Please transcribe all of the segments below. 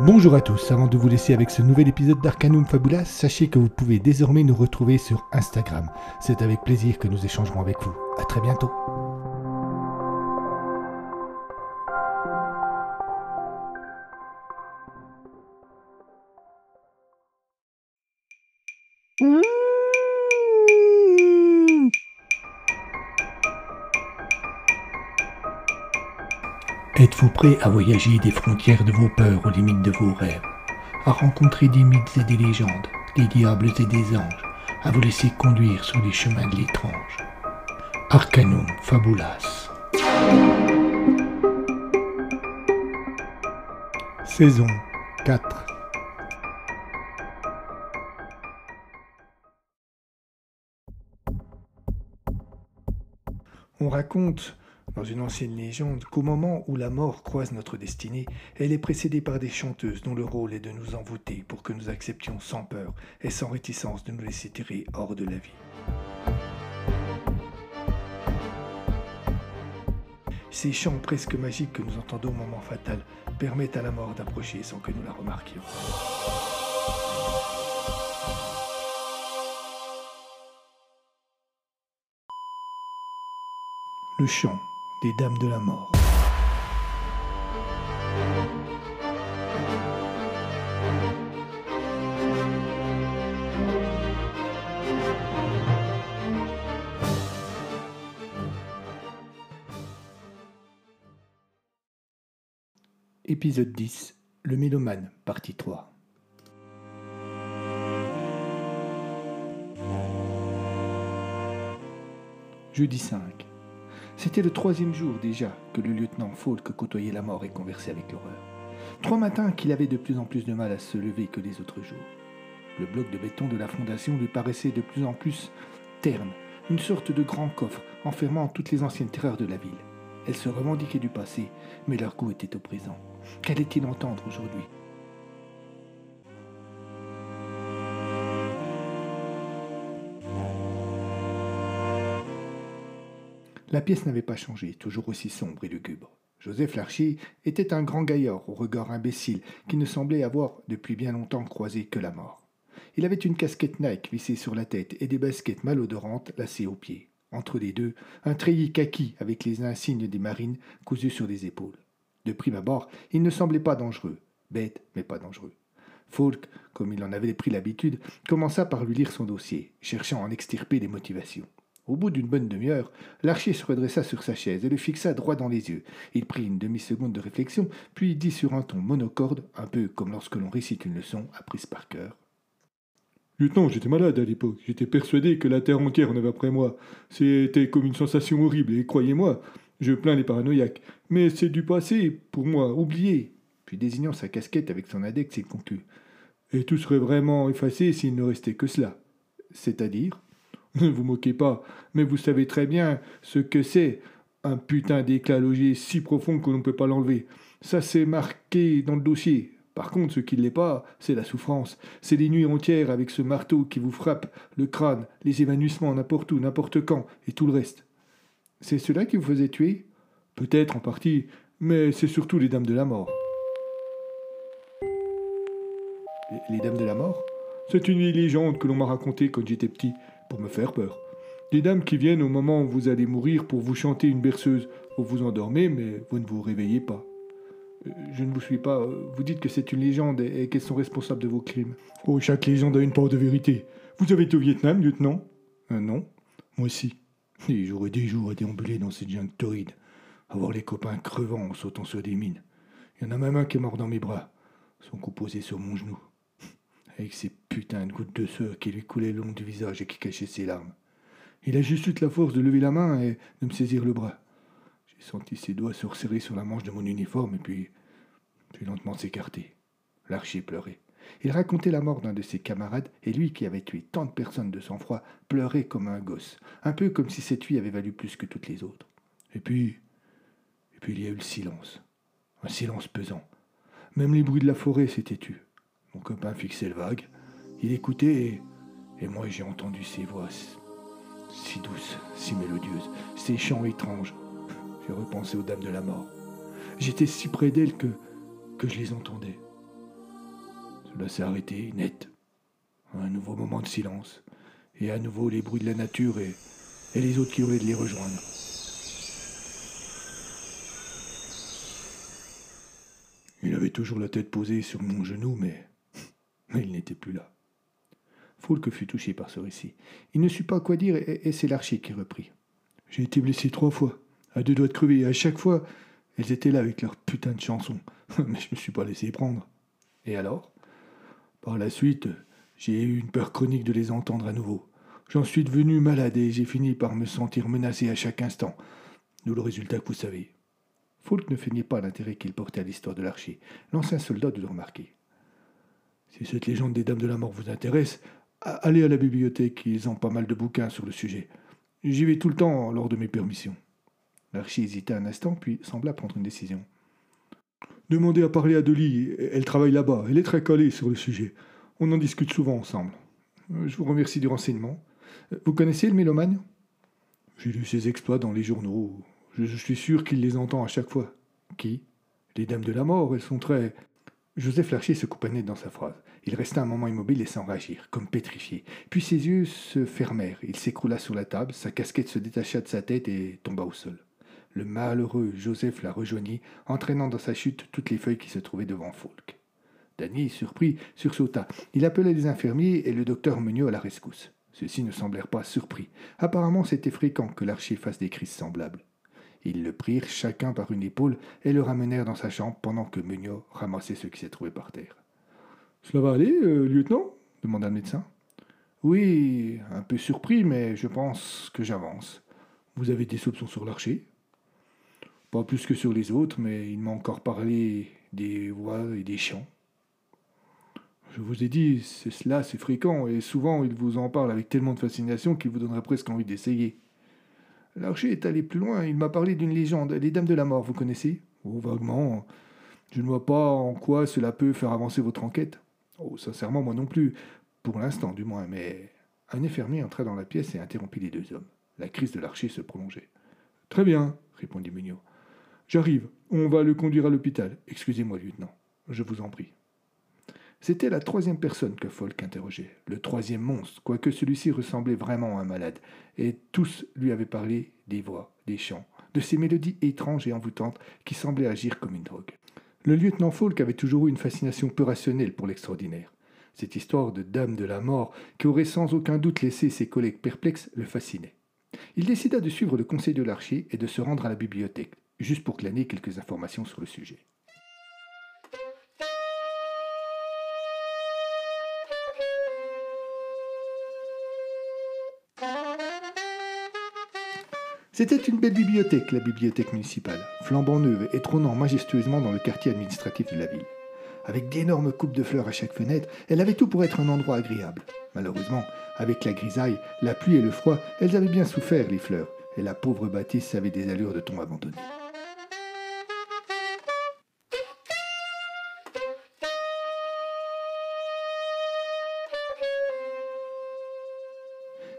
Bonjour à tous, avant de vous laisser avec ce nouvel épisode d'Arcanum Fabulas, sachez que vous pouvez désormais nous retrouver sur Instagram. C'est avec plaisir que nous échangerons avec vous. A très bientôt. Prêt à voyager des frontières de vos peurs aux limites de vos rêves, à rencontrer des mythes et des légendes, des diables et des anges, à vous laisser conduire sur les chemins de l'étrange? Arcanum Fabulas. Saison 4 On raconte dans une ancienne légende qu'au moment où la mort croise notre destinée, elle est précédée par des chanteuses dont le rôle est de nous envoûter pour que nous acceptions sans peur et sans réticence de nous laisser tirer hors de la vie. Ces chants presque magiques que nous entendons au moment fatal permettent à la mort d'approcher sans que nous la remarquions. Le chant des Dames de la Mort. Épisode 10 Le mélomane, partie 3. Jeudi 5. C'était le troisième jour déjà que le lieutenant Falk côtoyait la mort et conversait avec l'horreur. Trois matins qu'il avait de plus en plus de mal à se lever que les autres jours. Le bloc de béton de la fondation lui paraissait de plus en plus terne, une sorte de grand coffre enfermant toutes les anciennes terreurs de la ville. Elles se revendiquaient du passé, mais leur goût était au présent. Qu'allait-il entendre aujourd'hui? La pièce n'avait pas changé, toujours aussi sombre et lugubre. Joseph Larcher était un grand gaillard au regard imbécile qui ne semblait avoir depuis bien longtemps croisé que la mort. Il avait une casquette Nike vissée sur la tête et des baskets malodorantes lacées aux pieds. Entre les deux, un treillis kaki avec les insignes des marines cousus sur les épaules. De prime abord, il ne semblait pas dangereux. Bête, mais pas dangereux. Falk, comme il en avait pris l'habitude, commença par lui lire son dossier, cherchant à en extirper les motivations. Au bout d'une bonne demi-heure, l'archer se redressa sur sa chaise et le fixa droit dans les yeux. Il prit une demi-seconde de réflexion, puis dit sur un ton monocorde, un peu comme lorsque l'on récite une leçon apprise par cœur. Lieutenant, j'étais malade à l'époque. J'étais persuadé que la terre entière en avait après moi. C'était comme une sensation horrible, et croyez-moi, je plains les paranoïaques. Mais c'est du passé, pour moi, oublié. Puis désignant sa casquette avec son index, il conclut. Et tout serait vraiment effacé s'il ne restait que cela. C'est-à-dire? ne vous moquez pas, mais vous savez très bien ce que c'est. Un putain d'éclat logé si profond que l'on ne peut pas l'enlever. Ça c'est marqué dans le dossier. Par contre, ce qui ne l'est pas, c'est la souffrance. C'est les nuits entières avec ce marteau qui vous frappe le crâne, les évanouissements n'importe où, n'importe quand, et tout le reste. C'est cela qui vous faisait tuer? Peut-être en partie, mais c'est surtout les dames de la mort. Les dames de la mort? C'est une légende que l'on m'a racontée quand j'étais petit pour me faire peur. Des dames qui viennent au moment où vous allez mourir pour vous chanter une berceuse. Vous vous endormez, mais vous ne vous réveillez pas. Euh, je ne vous suis pas. Vous dites que c'est une légende et qu'elles sont responsables de vos crimes. Oh, chaque légende a une part de vérité. Vous avez été au Vietnam, lieutenant? Euh, Non. Moi aussi. Et j'aurais des jours à déambuler dans cette jungle torride, à voir les copains crevant en sautant sur des mines. Il y en a même un qui est mort dans mes bras, son cou posé sur mon genou avec ses putains de gouttes de sueur qui lui coulaient le long du visage et qui cachaient ses larmes. Il a juste eu la force de lever la main et de me saisir le bras. J'ai senti ses doigts se resserrer sur la manche de mon uniforme et puis, puis lentement s'écarter. L'archer pleurait. Il racontait la mort d'un de ses camarades, et lui qui avait tué tant de personnes de sang-froid pleurait comme un gosse, un peu comme si cette nuit avait valu plus que toutes les autres. Et puis, et puis il y a eu le silence, un silence pesant. Même les bruits de la forêt s'étaient tus. Mon copain fixait le vague. Il écoutait et, moi j'ai entendu ces voix si douces, si mélodieuses, ces chants étranges. J'ai repensé aux dames de la mort. J'étais si près d'elles que, je les entendais. Cela s'est arrêté net. Un nouveau moment de silence. Et à nouveau les bruits de la nature et, les autres qui voulaient de les rejoindre. Il avait toujours la tête posée sur mon genou, mais il n'était plus là. Foulque fut touché par ce récit. Il ne sut pas quoi dire et, c'est l'archi qui reprit. J'ai été blessé trois fois, à deux doigts de crever, et à chaque fois, elles étaient là avec leur putain de chanson. mais je me suis pas laissé prendre. Et alors? Par la suite, j'ai eu une peur chronique de les entendre à nouveau. J'en suis devenu malade et j'ai fini par me sentir menacé à chaque instant. D'où le résultat que vous savez. Foulk ne feignait pas l'intérêt qu'il portait à l'histoire de l'archer. L'ancien soldat dut le remarquer. Si cette légende des Dames de la Mort vous intéresse, allez à la bibliothèque, ils ont pas mal de bouquins sur le sujet. J'y vais tout le temps lors de mes permissions. L'archi hésita un instant, puis sembla prendre une décision. Demandez à parler à Dolly, elle travaille là-bas, elle est très calée sur le sujet. On en discute souvent ensemble. Je vous remercie du renseignement. Vous connaissez le mélomane? J'ai lu ses exploits dans les journaux. Je, suis sûr qu'il les entend à chaque fois. Qui? Les dames de la mort, elles sont très. Joseph Larcher se coupa net dans sa phrase. Il resta un moment immobile et sans réagir, comme pétrifié. Puis ses yeux se fermèrent. Il s'écroula sur la table, sa casquette se détacha de sa tête et tomba au sol. Le malheureux Joseph la rejoignit, entraînant dans sa chute toutes les feuilles qui se trouvaient devant Falk. Danny, surpris, sursauta. Il appela les infirmiers et le docteur Meunier à la rescousse. Ceux-ci ne semblèrent pas surpris. Apparemment, c'était fréquent que l'archer fasse des crises semblables. Ils le prirent chacun par une épaule et le ramenèrent dans sa chambre pendant que Mugnot ramassait ce qui s'est trouvé par terre. Cela va aller, euh, lieutenant? demanda le médecin. Oui, un peu surpris, mais je pense que j'avance. Vous avez des soupçons sur l'archer Pas plus que sur les autres, mais il m'a encore parlé des voix et des chants. Je vous ai dit, c'est cela, c'est fréquent, et souvent il vous en parle avec tellement de fascination qu'il vous donnerait presque envie d'essayer. L'archer est allé plus loin. Il m'a parlé d'une légende, les Dames de la Mort, vous connaissez? Oh, vaguement. Je ne vois pas en quoi cela peut faire avancer votre enquête. Oh, sincèrement, moi non plus. Pour l'instant, du moins. Mais un infirmier entra dans la pièce et interrompit les deux hommes. La crise de l'archer se prolongeait. Très bien, répondit Mugnot. J'arrive. On va le conduire à l'hôpital. Excusez-moi, lieutenant. Je vous en prie. C'était la troisième personne que Folk interrogeait, le troisième monstre, quoique celui-ci ressemblait vraiment à un malade, et tous lui avaient parlé des voix, des chants, de ces mélodies étranges et envoûtantes qui semblaient agir comme une drogue. Le lieutenant Falk avait toujours eu une fascination peu rationnelle pour l'extraordinaire. Cette histoire de dame de la mort, qui aurait sans aucun doute laissé ses collègues perplexes, le fascinait. Il décida de suivre le conseil de l'archer et de se rendre à la bibliothèque, juste pour glaner quelques informations sur le sujet. C'était une belle bibliothèque, la bibliothèque municipale, flambant neuve et trônant majestueusement dans le quartier administratif de la ville. Avec d'énormes coupes de fleurs à chaque fenêtre, elle avait tout pour être un endroit agréable. Malheureusement, avec la grisaille, la pluie et le froid, elles avaient bien souffert, les fleurs, et la pauvre bâtisse avait des allures de tombe abandonnée.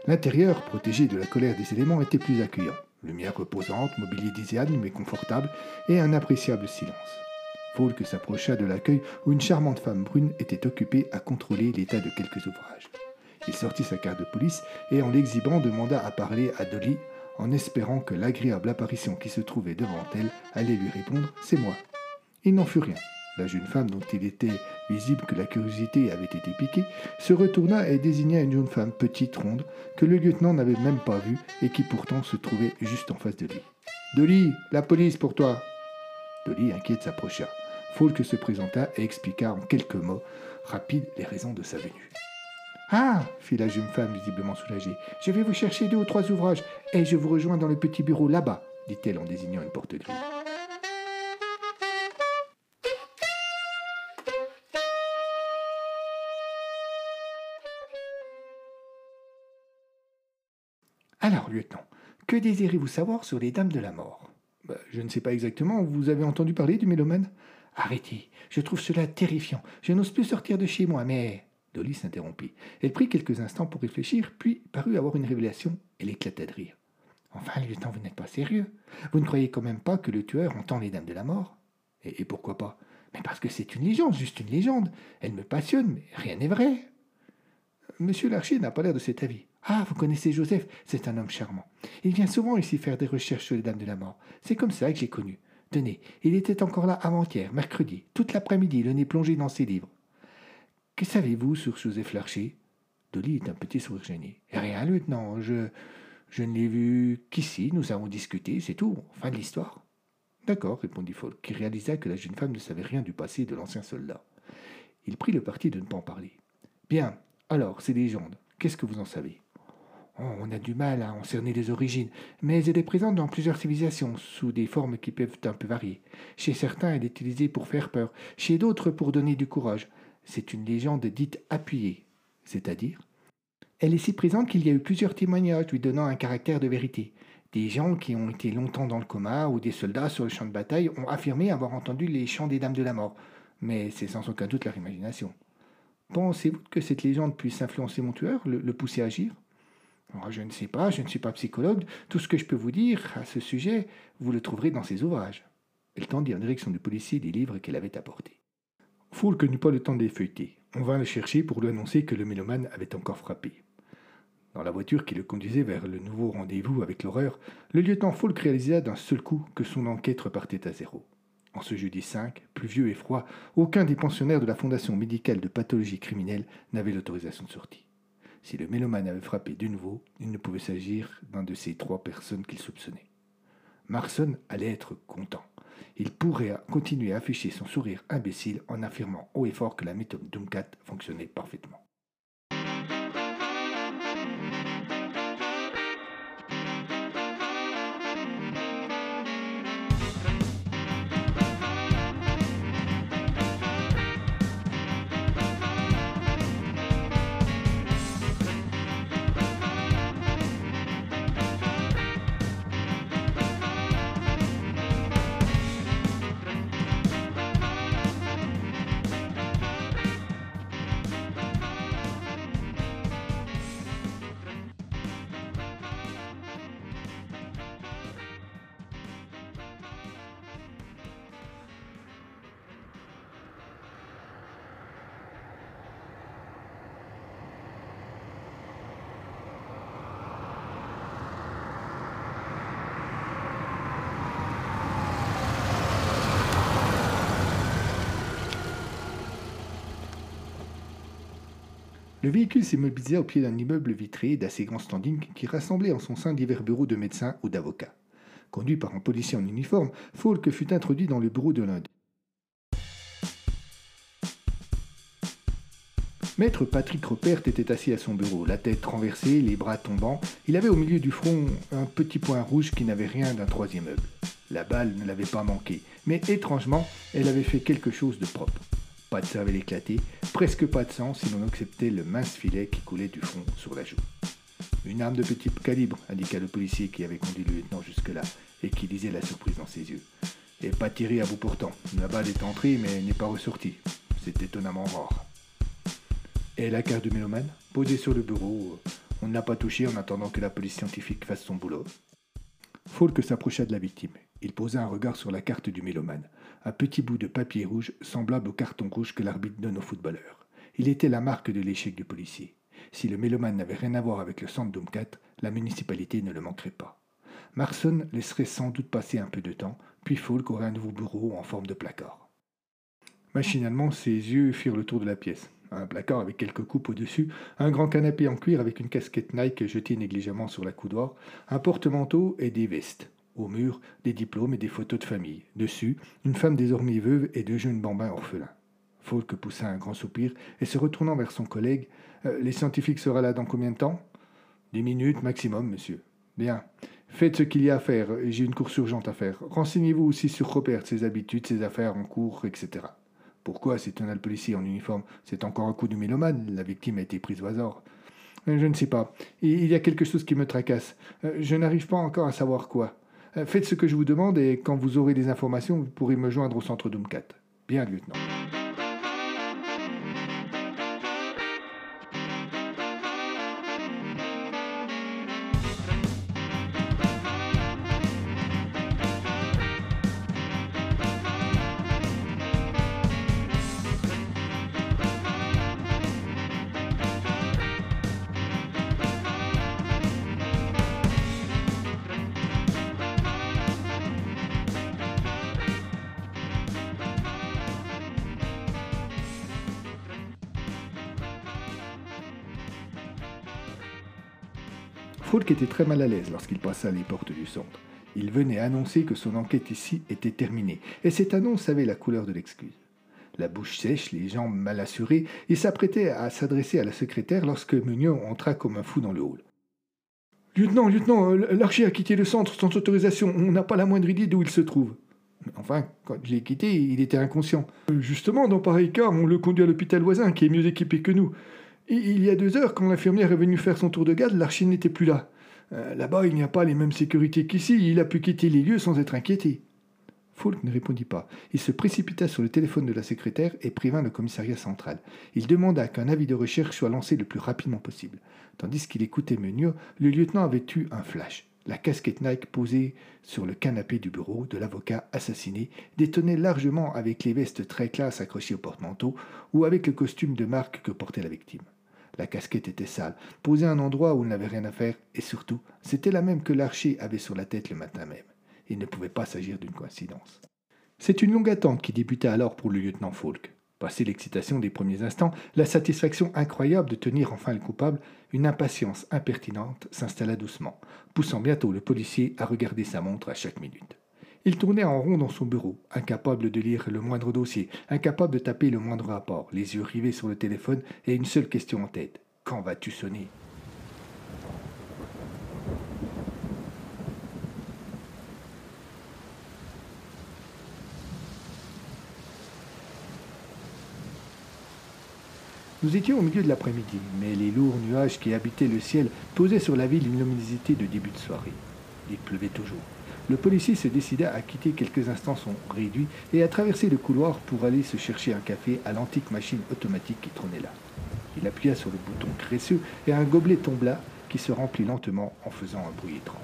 L'intérieur, protégé de la colère des éléments, était plus accueillant. Lumière reposante, mobilier diséable mais confortable, et un appréciable silence. Falk s'approcha de l'accueil où une charmante femme brune était occupée à contrôler l'état de quelques ouvrages. Il sortit sa carte de police et en l'exhibant demanda à parler à Dolly en espérant que l'agréable apparition qui se trouvait devant elle allait lui répondre ⁇ C'est moi ⁇ Il n'en fut rien. La jeune femme, dont il était visible que la curiosité avait été piquée, se retourna et désigna une jeune femme petite, ronde, que le lieutenant n'avait même pas vue et qui pourtant se trouvait juste en face de lui. Dolly, la police pour toi Dolly, inquiète, s'approcha. Falk se présenta et expliqua en quelques mots rapides les raisons de sa venue. Ah fit la jeune femme visiblement soulagée. Je vais vous chercher deux ou trois ouvrages et je vous rejoins dans le petit bureau là-bas, dit-elle en désignant une porte grise. Alors, lieutenant, que désirez-vous savoir sur les dames de la mort? Bah, Je ne sais pas exactement. Vous avez entendu parler du mélomane? Arrêtez, je trouve cela terrifiant. Je n'ose plus sortir de chez moi, mais. Dolly s'interrompit. Elle prit quelques instants pour réfléchir, puis parut avoir une révélation. Elle éclata de rire. Enfin, lieutenant, vous n'êtes pas sérieux. Vous ne croyez quand même pas que le tueur entend les dames de la mort? Et, pourquoi pas? Mais parce que c'est une légende, juste une légende. Elle me passionne, mais rien n'est vrai. Monsieur Larcher n'a pas l'air de cet avis. Ah, vous connaissez Joseph, c'est un homme charmant. Il vient souvent ici faire des recherches sur les dames de la mort. C'est comme ça que j'ai connu. Tenez, il était encore là avant-hier, mercredi, toute l'après-midi, le nez plongé dans ses livres. Que savez-vous sur Joseph Larcher? Dolly est un petit sourire gêné. Rien, lieutenant, je, je ne l'ai vu qu'ici, nous avons discuté, c'est tout, fin de l'histoire. D'accord, répondit Falk, qui réalisa que la jeune femme ne savait rien du passé de l'ancien soldat. Il prit le parti de ne pas en parler. Bien, alors, ces légendes, qu'est-ce que vous en savez? Oh, On a du mal à en cerner les origines, mais elle est présente dans plusieurs civilisations, sous des formes qui peuvent un peu varier. Chez certains, elle est utilisée pour faire peur, chez d'autres pour donner du courage. C'est une légende dite appuyée, c'est-à-dire Elle est si présente qu'il y a eu plusieurs témoignages lui donnant un caractère de vérité. Des gens qui ont été longtemps dans le coma ou des soldats sur le champ de bataille ont affirmé avoir entendu les chants des Dames de la Mort, mais c'est sans aucun doute leur imagination. Pensez-vous que cette légende puisse influencer mon tueur, le, pousser à agir? Oh, Je ne sais pas, je ne suis pas psychologue. Tout ce que je peux vous dire à ce sujet, vous le trouverez dans ses ouvrages. Elle tendit en direction du policier des livres qu'elle avait apportés. Foulque n'eut pas le temps de les feuilleter. On vint le chercher pour lui annoncer que le mélomane avait encore frappé. Dans la voiture qui le conduisait vers le nouveau rendez-vous avec l'horreur, le lieutenant Foulque réalisa d'un seul coup que son enquête repartait à zéro. En ce jeudi 5, pluvieux et froid, aucun des pensionnaires de la Fondation médicale de pathologie criminelle n'avait l'autorisation de sortie. Si le mélomane avait frappé de nouveau, il ne pouvait s'agir d'un de ces trois personnes qu'il soupçonnait. Marson allait être content. Il pourrait continuer à afficher son sourire imbécile en affirmant haut et fort que la méthode Dumcat fonctionnait parfaitement. Le véhicule s'immobilisa au pied d'un immeuble vitré d'assez grand standing qui rassemblait en son sein divers bureaux de médecins ou d'avocats. Conduit par un policier en uniforme, Falk fut introduit dans le bureau de l'un Maître Patrick Repert était assis à son bureau, la tête renversée, les bras tombants. Il avait au milieu du front un petit point rouge qui n'avait rien d'un troisième œil. La balle ne l'avait pas manqué, mais étrangement, elle avait fait quelque chose de propre. De cervelle éclatée, presque pas de sang si l'on acceptait le mince filet qui coulait du front sur la joue. Une arme de petit calibre, indiqua le policier qui avait conduit le lieutenant jusque-là et qui lisait la surprise dans ses yeux. Et pas tiré à bout pourtant. La balle est entrée mais n'est pas ressortie. C'est étonnamment rare. Et la carte du mélomane, posée sur le bureau, on ne l'a pas touchée en attendant que la police scientifique fasse son boulot. Falk s'approcha de la victime. Il posa un regard sur la carte du mélomane un petit bout de papier rouge semblable au carton rouge que l'arbitre donne aux footballeurs. Il était la marque de l'échec du policier. Si le mélomane n'avait rien à voir avec le centre Domcat, la municipalité ne le manquerait pas. Marson laisserait sans doute passer un peu de temps, puis Falk aurait un nouveau bureau en forme de placard. Machinalement, ses yeux firent le tour de la pièce. Un placard avec quelques coupes au-dessus, un grand canapé en cuir avec une casquette Nike jetée négligemment sur la coudoir, un porte-manteau et des vestes. Au mur, des diplômes et des photos de famille. Dessus, une femme désormais veuve et deux jeunes bambins orphelins. Falk poussa un grand soupir et se retournant vers son collègue euh, Les scientifiques seront là dans combien de temps? Dix minutes maximum, monsieur. Bien. Faites ce qu'il y a à faire, j'ai une course urgente à faire. Renseignez-vous aussi sur Robert, ses habitudes, ses affaires en cours, etc. Pourquoi s'étonna le policier en uniforme? C'est encore un coup du mélomane, la victime a été prise au hasard. Euh, je ne sais pas. Il y a quelque chose qui me tracasse. Euh, je n'arrive pas encore à savoir quoi. Euh, faites ce que je vous demande et quand vous aurez des informations, vous pourrez me joindre au centre Doomcat. Bien, lieutenant. Falk était très mal à l'aise lorsqu'il passa les portes du centre. Il venait annoncer que son enquête ici était terminée, et cette annonce avait la couleur de l'excuse. La bouche sèche, les jambes mal assurées, il s'apprêtait à s'adresser à la secrétaire lorsque Meunier entra comme un fou dans le hall. Lieutenant, lieutenant, euh, l'archer a quitté le centre sans autorisation. On n'a pas la moindre idée d'où il se trouve. Enfin, quand je l'ai quitté, il était inconscient. Euh, justement, dans pareil cas, on le conduit à l'hôpital voisin, qui est mieux équipé que nous. Il y a deux heures, quand l'infirmière est venue faire son tour de garde, l'archer n'était plus là. Euh, là-bas, il n'y a pas les mêmes sécurités qu'ici. Il a pu quitter les lieux sans être inquiété. Falk ne répondit pas. Il se précipita sur le téléphone de la secrétaire et prévint le commissariat central. Il demanda qu'un avis de recherche soit lancé le plus rapidement possible. Tandis qu'il écoutait Meunier, le lieutenant avait eu un flash. La casquette Nike posée sur le canapé du bureau de l'avocat assassiné détonnait largement avec les vestes très classes accrochées au porte-manteau ou avec le costume de marque que portait la victime. La casquette était sale, posée à un endroit où il n'avait rien à faire, et surtout, c'était la même que l'archer avait sur la tête le matin même. Il ne pouvait pas s'agir d'une coïncidence. C'est une longue attente qui débuta alors pour le lieutenant Falk. Passé l'excitation des premiers instants, la satisfaction incroyable de tenir enfin le coupable, une impatience impertinente s'installa doucement, poussant bientôt le policier à regarder sa montre à chaque minute. Il tournait en rond dans son bureau, incapable de lire le moindre dossier, incapable de taper le moindre rapport, les yeux rivés sur le téléphone et une seule question en tête. Quand vas-tu sonner? Nous étions au milieu de l'après-midi, mais les lourds nuages qui habitaient le ciel posaient sur la ville une luminosité de début de soirée. Il pleuvait toujours. Le policier se décida à quitter quelques instants son réduit et à traverser le couloir pour aller se chercher un café à l'antique machine automatique qui trônait là. Il appuya sur le bouton graisseux et un gobelet tombla qui se remplit lentement en faisant un bruit étrange.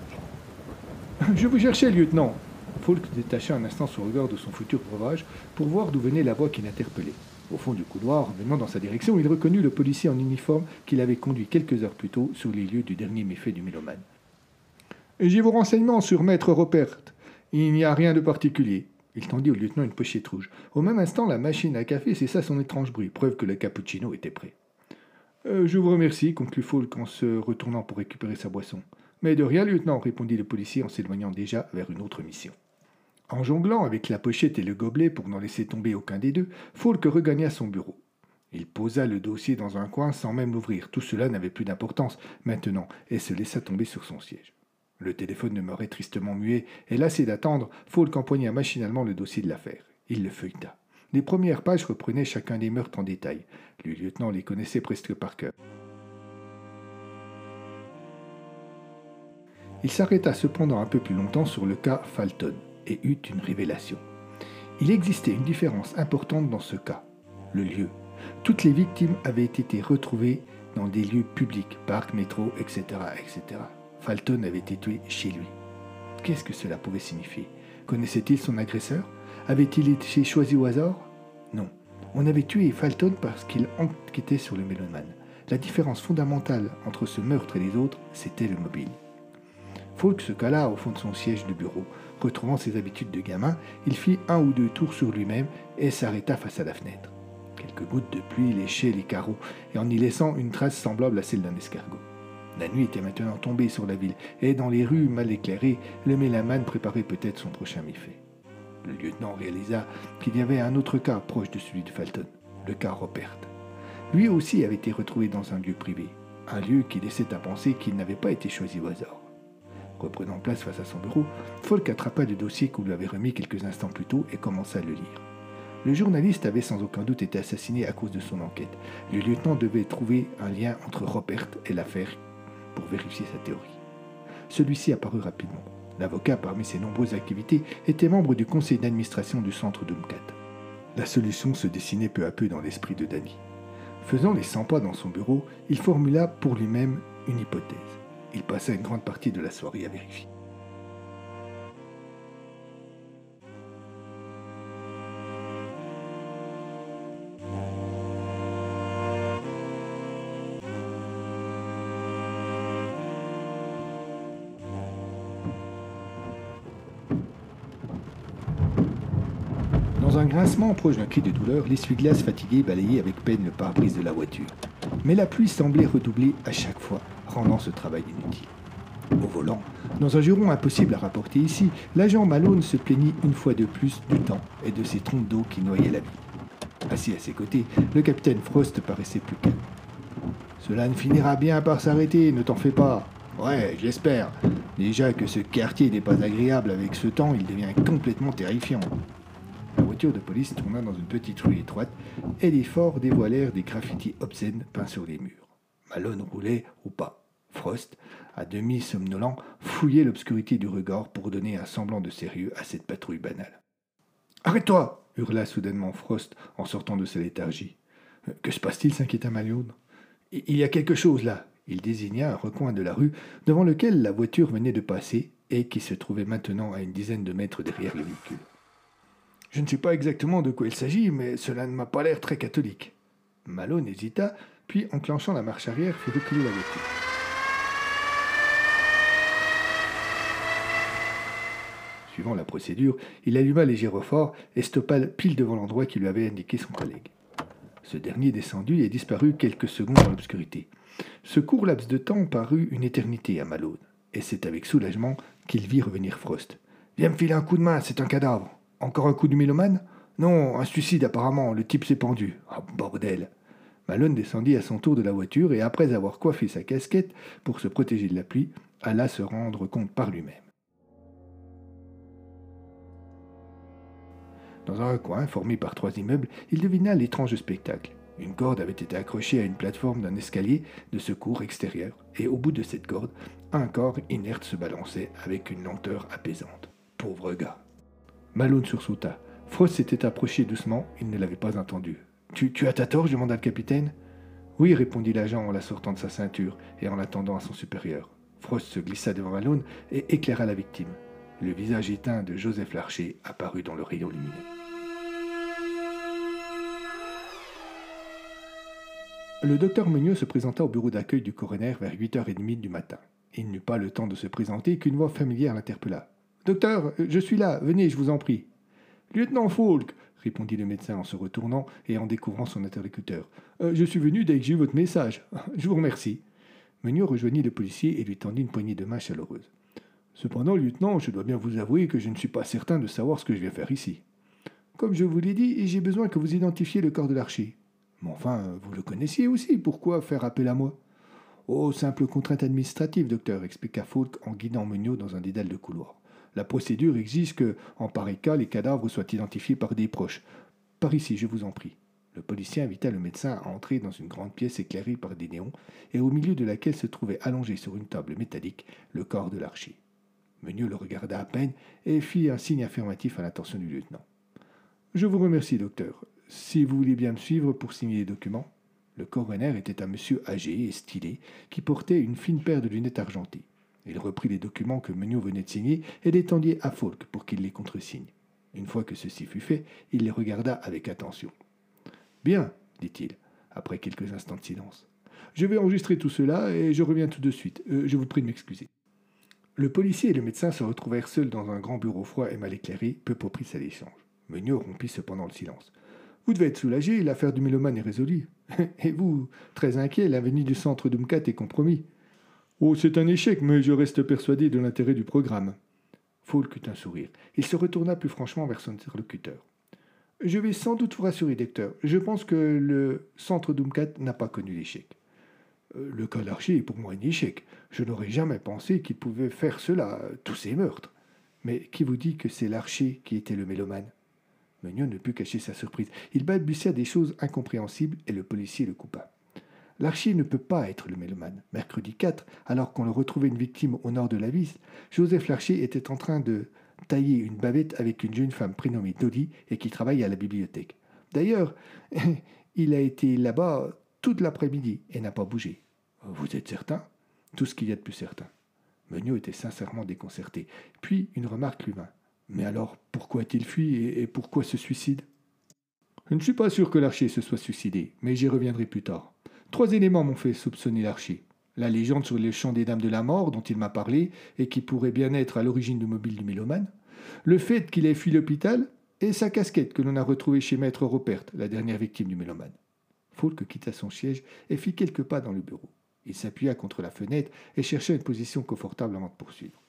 Je vous cherchais, lieutenant. Falk détacha un instant son regard de son futur breuvage pour voir d'où venait la voix qui l'interpellait. Au fond du couloir, venant dans sa direction, il reconnut le policier en uniforme qu'il avait conduit quelques heures plus tôt sur les lieux du dernier méfait du mélomane. J'ai vos renseignements sur Maître Robert. Il n'y a rien de particulier. Il tendit au lieutenant une pochette rouge. Au même instant, la machine à café cessa son étrange bruit, preuve que le cappuccino était prêt. Euh, je vous remercie, conclut Falk en se retournant pour récupérer sa boisson. Mais de rien, lieutenant, répondit le policier en s'éloignant déjà vers une autre mission. En jonglant avec la pochette et le gobelet pour n'en laisser tomber aucun des deux, Falk regagna son bureau. Il posa le dossier dans un coin sans même l'ouvrir. Tout cela n'avait plus d'importance maintenant et se laissa tomber sur son siège. Le téléphone demeurait tristement muet et lassé d'attendre, Falk empoigna machinalement le dossier de l'affaire. Il le feuilleta. Les premières pages reprenaient chacun des meurtres en détail. Le lieutenant les connaissait presque par cœur. Il s'arrêta cependant un peu plus longtemps sur le cas Falton et eut une révélation. Il existait une différence importante dans ce cas, le lieu. Toutes les victimes avaient été retrouvées dans des lieux publics, parcs, métro, etc., etc. Falton avait été tué chez lui. Qu'est-ce que cela pouvait signifier? Connaissait-il son agresseur? Avait-il été choisi au hasard? Non. On avait tué Falton parce qu'il enquêtait sur le mélomane. La différence fondamentale entre ce meurtre et les autres, c'était le mobile. Falk se cala au fond de son siège de bureau. Retrouvant ses habitudes de gamin, il fit un ou deux tours sur lui-même et s'arrêta face à la fenêtre. Quelques gouttes de pluie léchaient les carreaux et en y laissant une trace semblable à celle d'un escargot. La nuit était maintenant tombée sur la ville et dans les rues mal éclairées, le mélamane préparait peut-être son prochain méfait. Le lieutenant réalisa qu'il y avait un autre cas proche de celui de Falton, le cas Robert. Lui aussi avait été retrouvé dans un lieu privé, un lieu qui laissait à penser qu'il n'avait pas été choisi au hasard. Reprenant place face à son bureau, Falk attrapa le dossier qu'on lui avait remis quelques instants plus tôt et commença à le lire. Le journaliste avait sans aucun doute été assassiné à cause de son enquête. Le lieutenant devait trouver un lien entre Robert et l'affaire pour vérifier sa théorie. Celui-ci apparut rapidement. L'avocat, parmi ses nombreuses activités, était membre du conseil d'administration du centre d'Umkat. La solution se dessinait peu à peu dans l'esprit de Danny. Faisant les 100 pas dans son bureau, il formula pour lui-même une hypothèse. Il passa une grande partie de la soirée à vérifier. Dans un grincement proche d'un cri de douleur, l'essuie-glace fatigué balayait avec peine le pare-brise de la voiture. Mais la pluie semblait redoubler à chaque fois rendant ce travail inutile. volant. Dans un juron impossible à rapporter ici, l'agent Malone se plaignit une fois de plus du temps et de ses trompes d'eau qui noyaient la vie. Assis à ses côtés, le capitaine Frost paraissait plus calme. Cela ne finira bien par s'arrêter, ne t'en fais pas. Ouais, j'espère. Déjà que ce quartier n'est pas agréable avec ce temps, il devient complètement terrifiant. De police tourna dans une petite rue étroite et les forts dévoilèrent des graffitis obscènes peints sur les murs. Malone roulait ou pas. Frost, à demi somnolent, fouillait l'obscurité du regard pour donner un semblant de sérieux à cette patrouille banale. Arrête-toi hurla soudainement Frost en sortant de sa léthargie. Que se passe-t-il? s'inquiéta Malone. Il y a quelque chose là. Il désigna un recoin de la rue devant lequel la voiture venait de passer et qui se trouvait maintenant à une dizaine de mètres derrière le véhicule. Je ne sais pas exactement de quoi il s'agit, mais cela ne m'a pas l'air très catholique. Malone hésita, puis, enclenchant la marche arrière, fit reculer la voiture. Suivant la procédure, il alluma les gyrophares et stoppa pile devant l'endroit qui lui avait indiqué son collègue. Ce dernier descendit et disparut quelques secondes dans l'obscurité. Ce court laps de temps parut une éternité à Malone, et c'est avec soulagement qu'il vit revenir Frost. Viens me filer un coup de main, c'est un cadavre. Encore un coup du mélomane? Non, un suicide apparemment, le type s'est pendu. Ah, bordel Malone descendit à son tour de la voiture et après avoir coiffé sa casquette pour se protéger de la pluie, alla se rendre compte par lui-même. Dans un coin formé par trois immeubles, il devina l'étrange spectacle. Une corde avait été accrochée à une plateforme d'un escalier de secours extérieur, et au bout de cette corde, un corps inerte se balançait avec une lenteur apaisante. Pauvre gars. Malone sursauta. Frost s'était approché doucement, il ne l'avait pas entendu. Tu, as ta torche demanda le capitaine. Oui, répondit l'agent en la sortant de sa ceinture et en l'attendant à son supérieur. Frost se glissa devant Malone et éclaira la victime. Le visage éteint de Joseph Larcher apparut dans le rayon lumineux. Le docteur Meunier se présenta au bureau d'accueil du coroner vers 8h30 du matin. Il n'eut pas le temps de se présenter qu'une voix familière l'interpella. Docteur, je suis là, venez, je vous en prie. Lieutenant Falk, répondit le médecin en se retournant et en découvrant son interlocuteur. Euh, je suis venu dès que j'ai eu votre message. Je vous remercie. Meunier rejoignit le policier et lui tendit une poignée de main chaleureuse. Cependant, lieutenant, je dois bien vous avouer que je ne suis pas certain de savoir ce que je viens faire ici. Comme je vous l'ai dit, j'ai besoin que vous identifiez le corps de l'archer. Mais enfin, vous le connaissiez aussi, pourquoi faire appel à moi? Oh, simple contrainte administrative, docteur, expliqua Falk en guidant Meunier dans un dédale de couloir. La procédure exige que, en pareil cas, les cadavres soient identifiés par des proches. Par ici, je vous en prie. Le policier invita le médecin à entrer dans une grande pièce éclairée par des néons et au milieu de laquelle se trouvait allongé sur une table métallique le corps de l'archer. Meunier le regarda à peine et fit un signe affirmatif à l'attention du lieutenant. Je vous remercie, docteur. Si vous voulez bien me suivre pour signer les documents. Le coroner était un monsieur âgé et stylé qui portait une fine paire de lunettes argentées. Il reprit les documents que Meunier venait de signer et les tendit à Falk pour qu'il les contresigne. Une fois que ceci fut fait, il les regarda avec attention. Bien, dit-il, après quelques instants de silence. Je vais enregistrer tout cela et je reviens tout de suite. Euh, je vous prie de m'excuser. Le policier et le médecin se retrouvèrent seuls dans un grand bureau froid et mal éclairé, peu propice à l'échange. Meunier rompit cependant le silence. Vous devez être soulagé, l'affaire du mélomane est résolue. et vous, très inquiet, l'avenir du centre d'Umkat est compromis. Oh, c'est un échec, mais je reste persuadé de l'intérêt du programme. Falk eut un sourire. Il se retourna plus franchement vers son interlocuteur. Je vais sans doute vous rassurer, docteur. Je pense que le centre d'Umkat n'a pas connu l'échec. Euh, le cas d'Archie est pour moi un échec. Je n'aurais jamais pensé qu'il pouvait faire cela, tous ces meurtres. Mais qui vous dit que c'est l'archer qui était le mélomane? Meunier ne put cacher sa surprise. Il balbutia des choses incompréhensibles et le policier le coupa. L'archer ne peut pas être le mélomane. Mercredi 4, alors qu'on le retrouvait une victime au nord de la vis, Joseph Larcher était en train de tailler une bavette avec une jeune femme prénommée Dolly et qui travaille à la bibliothèque. D'ailleurs, il a été là-bas toute l'après-midi et n'a pas bougé. Vous êtes certain? Tout ce qu'il y a de plus certain. Meunier était sincèrement déconcerté. Puis une remarque lui vint. Mais alors, pourquoi a-t-il fui et pourquoi ce suicide? Je ne suis pas sûr que l'archer se soit suicidé, mais j'y reviendrai plus tard. Trois éléments m'ont fait soupçonner l'archer. La légende sur les champs des dames de la mort dont il m'a parlé et qui pourrait bien être à l'origine du mobile du mélomane, le fait qu'il ait fui l'hôpital et sa casquette que l'on a retrouvée chez Maître Rupert, la dernière victime du mélomane. Falk quitta son siège et fit quelques pas dans le bureau. Il s'appuya contre la fenêtre et chercha une position confortable avant de poursuivre.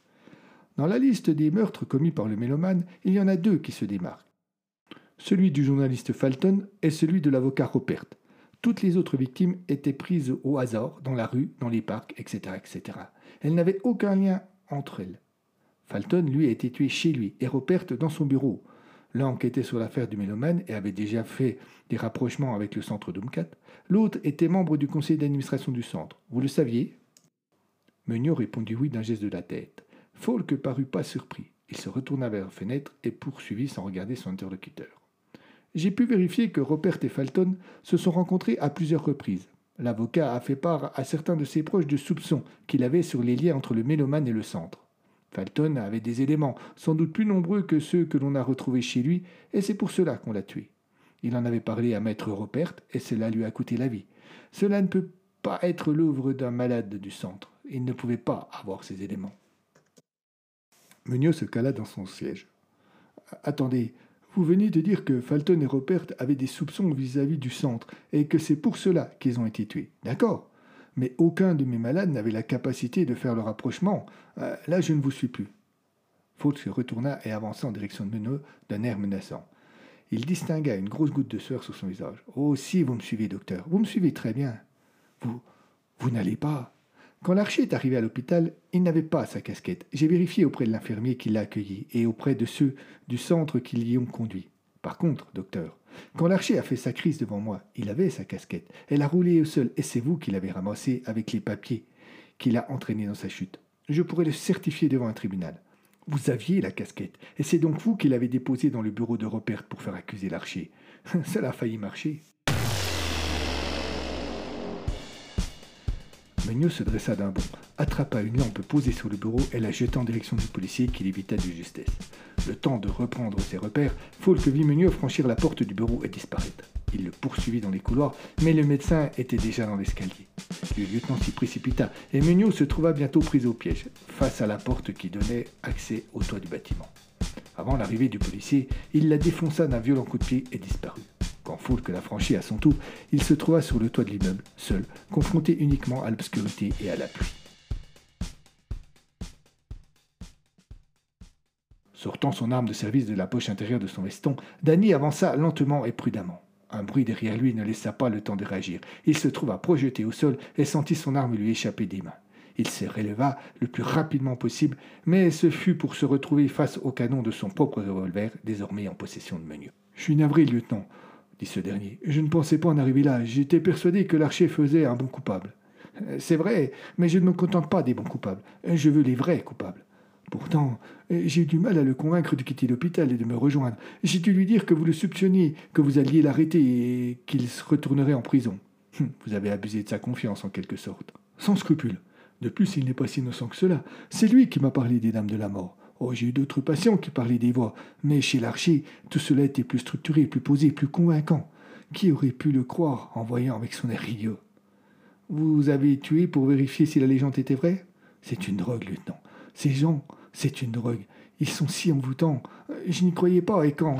Dans la liste des meurtres commis par le mélomane, il y en a deux qui se démarquent. Celui du journaliste Falton et celui de l'avocat Rupert. Toutes les autres victimes étaient prises au hasard, dans la rue, dans les parcs, etc. etc. Elles n'avaient aucun lien entre elles. Falton, lui, a été tué chez lui et Rupert dans son bureau. L'un enquêtait sur l'affaire du mélomane et avait déjà fait des rapprochements avec le centre Dumcat. L'autre était membre du conseil d'administration du centre. Vous le saviez? Meunier répondit oui d'un geste de la tête. Falk parut pas surpris. Il se retourna vers la fenêtre et poursuivit sans regarder son interlocuteur. J'ai pu vérifier que Robert et Falton se sont rencontrés à plusieurs reprises. L'avocat a fait part à certains de ses proches de soupçons qu'il avait sur les liens entre le mélomane et le centre. Falton avait des éléments, sans doute plus nombreux que ceux que l'on a retrouvés chez lui, et c'est pour cela qu'on l'a tué. Il en avait parlé à maître Robert, et cela lui a coûté la vie. Cela ne peut pas être l'œuvre d'un malade du centre. Il ne pouvait pas avoir ces éléments. Meunier se cala dans son siège. Attendez, vous venez de dire que Falton et Robert avaient des soupçons vis-à-vis du centre, et que c'est pour cela qu'ils ont été tués. D'accord? Mais aucun de mes malades n'avait la capacité de faire le rapprochement. Euh, là, je ne vous suis plus. Faute se retourna et avança en direction de Meunier d'un air menaçant. Il distingua une grosse goutte de sueur sur son visage. Oh, si, vous me suivez, docteur. Vous me suivez très bien. Vous. Vous n'allez pas. Quand l'archer est arrivé à l'hôpital, il n'avait pas sa casquette. J'ai vérifié auprès de l'infirmier qui l'a accueilli et auprès de ceux du centre qui l'y ont conduit. Par contre, docteur, quand l'archer a fait sa crise devant moi, il avait sa casquette. Elle a roulé au sol et c'est vous qui l'avez ramassée avec les papiers qu'il a entraîné dans sa chute. Je pourrais le certifier devant un tribunal. Vous aviez la casquette, et c'est donc vous qui l'avez déposée dans le bureau de Robert pour faire accuser l'archer. Cela a failli marcher. Meunier se dressa d'un bond, attrapa une lampe posée sur le bureau et la jeta en direction du policier qui l'évita de justesse. Le temps de reprendre ses repères, Falk vit Meunier franchir la porte du bureau et disparaître. Il le poursuivit dans les couloirs, mais le médecin était déjà dans l'escalier. Le lieutenant s'y précipita et Meunier se trouva bientôt pris au piège, face à la porte qui donnait accès au toit du bâtiment. Avant l'arrivée du policier, il la défonça d'un violent coup de pied et disparut. Quand Falk la franchit à son tour, il se trouva sur le toit de l'immeuble, seul, confronté uniquement à l'obscurité et à la pluie. Sortant son arme de service de la poche intérieure de son veston, Danny avança lentement et prudemment. Un bruit derrière lui ne laissa pas le temps de réagir. Il se trouva projeté au sol et sentit son arme lui échapper des mains. Il se releva le plus rapidement possible, mais ce fut pour se retrouver face au canon de son propre revolver, désormais en possession de Meunier. Je suis navré, lieutenant, ce dernier. Je ne pensais pas en arriver là. J'étais persuadé que l'archer faisait un bon coupable. C'est vrai, mais je ne me contente pas des bons coupables. Je veux les vrais coupables. Pourtant, j'ai eu du mal à le convaincre de quitter l'hôpital et de me rejoindre. J'ai dû lui dire que vous le soupçonniez, que vous alliez l'arrêter et qu'il se retournerait en prison. Hum, vous avez abusé de sa confiance en quelque sorte. Sans scrupule. De plus, il n'est pas si innocent que cela. C'est lui qui m'a parlé des dames de la mort. Oh, j'ai eu d'autres patients qui parlaient des voix, mais chez l'archer, tout cela était plus structuré, plus posé, plus convaincant. Qui aurait pu le croire en voyant avec son air idiot? Vous avez tué pour vérifier si la légende était vraie? C'est une drogue, lieutenant. Ces gens, c'est une drogue. Ils sont si envoûtants. Je n'y croyais pas, et quand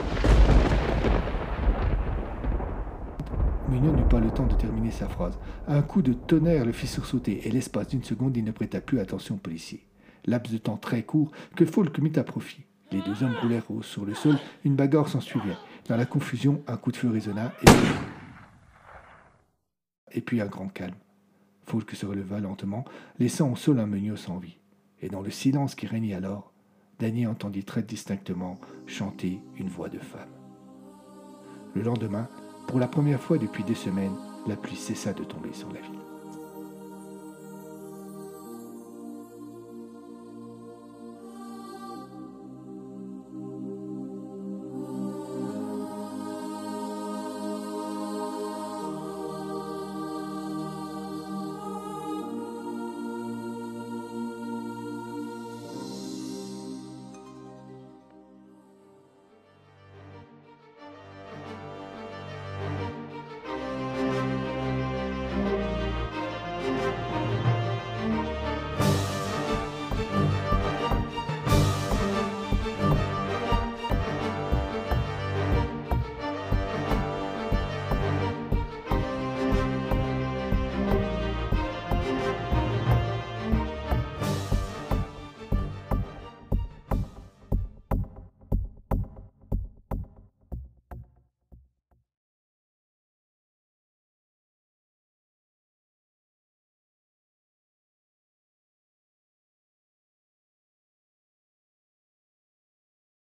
Mignon n'eut pas le temps de terminer sa phrase. Un coup de tonnerre le fit sursauter, et l'espace d'une seconde, il ne prêta plus attention au policier laps de temps très court, que Falk mit à profit. Les deux hommes roulèrent sur le sol, une bagarre s'ensuivit. Dans la confusion, un coup de feu résonna, et puis, un grand calme. Falk se releva lentement, laissant au sol un meunier sans vie. Et dans le silence qui régnait alors, Danny entendit très distinctement chanter une voix de femme. Le lendemain, pour la première fois depuis des semaines, la pluie cessa de tomber sur la ville.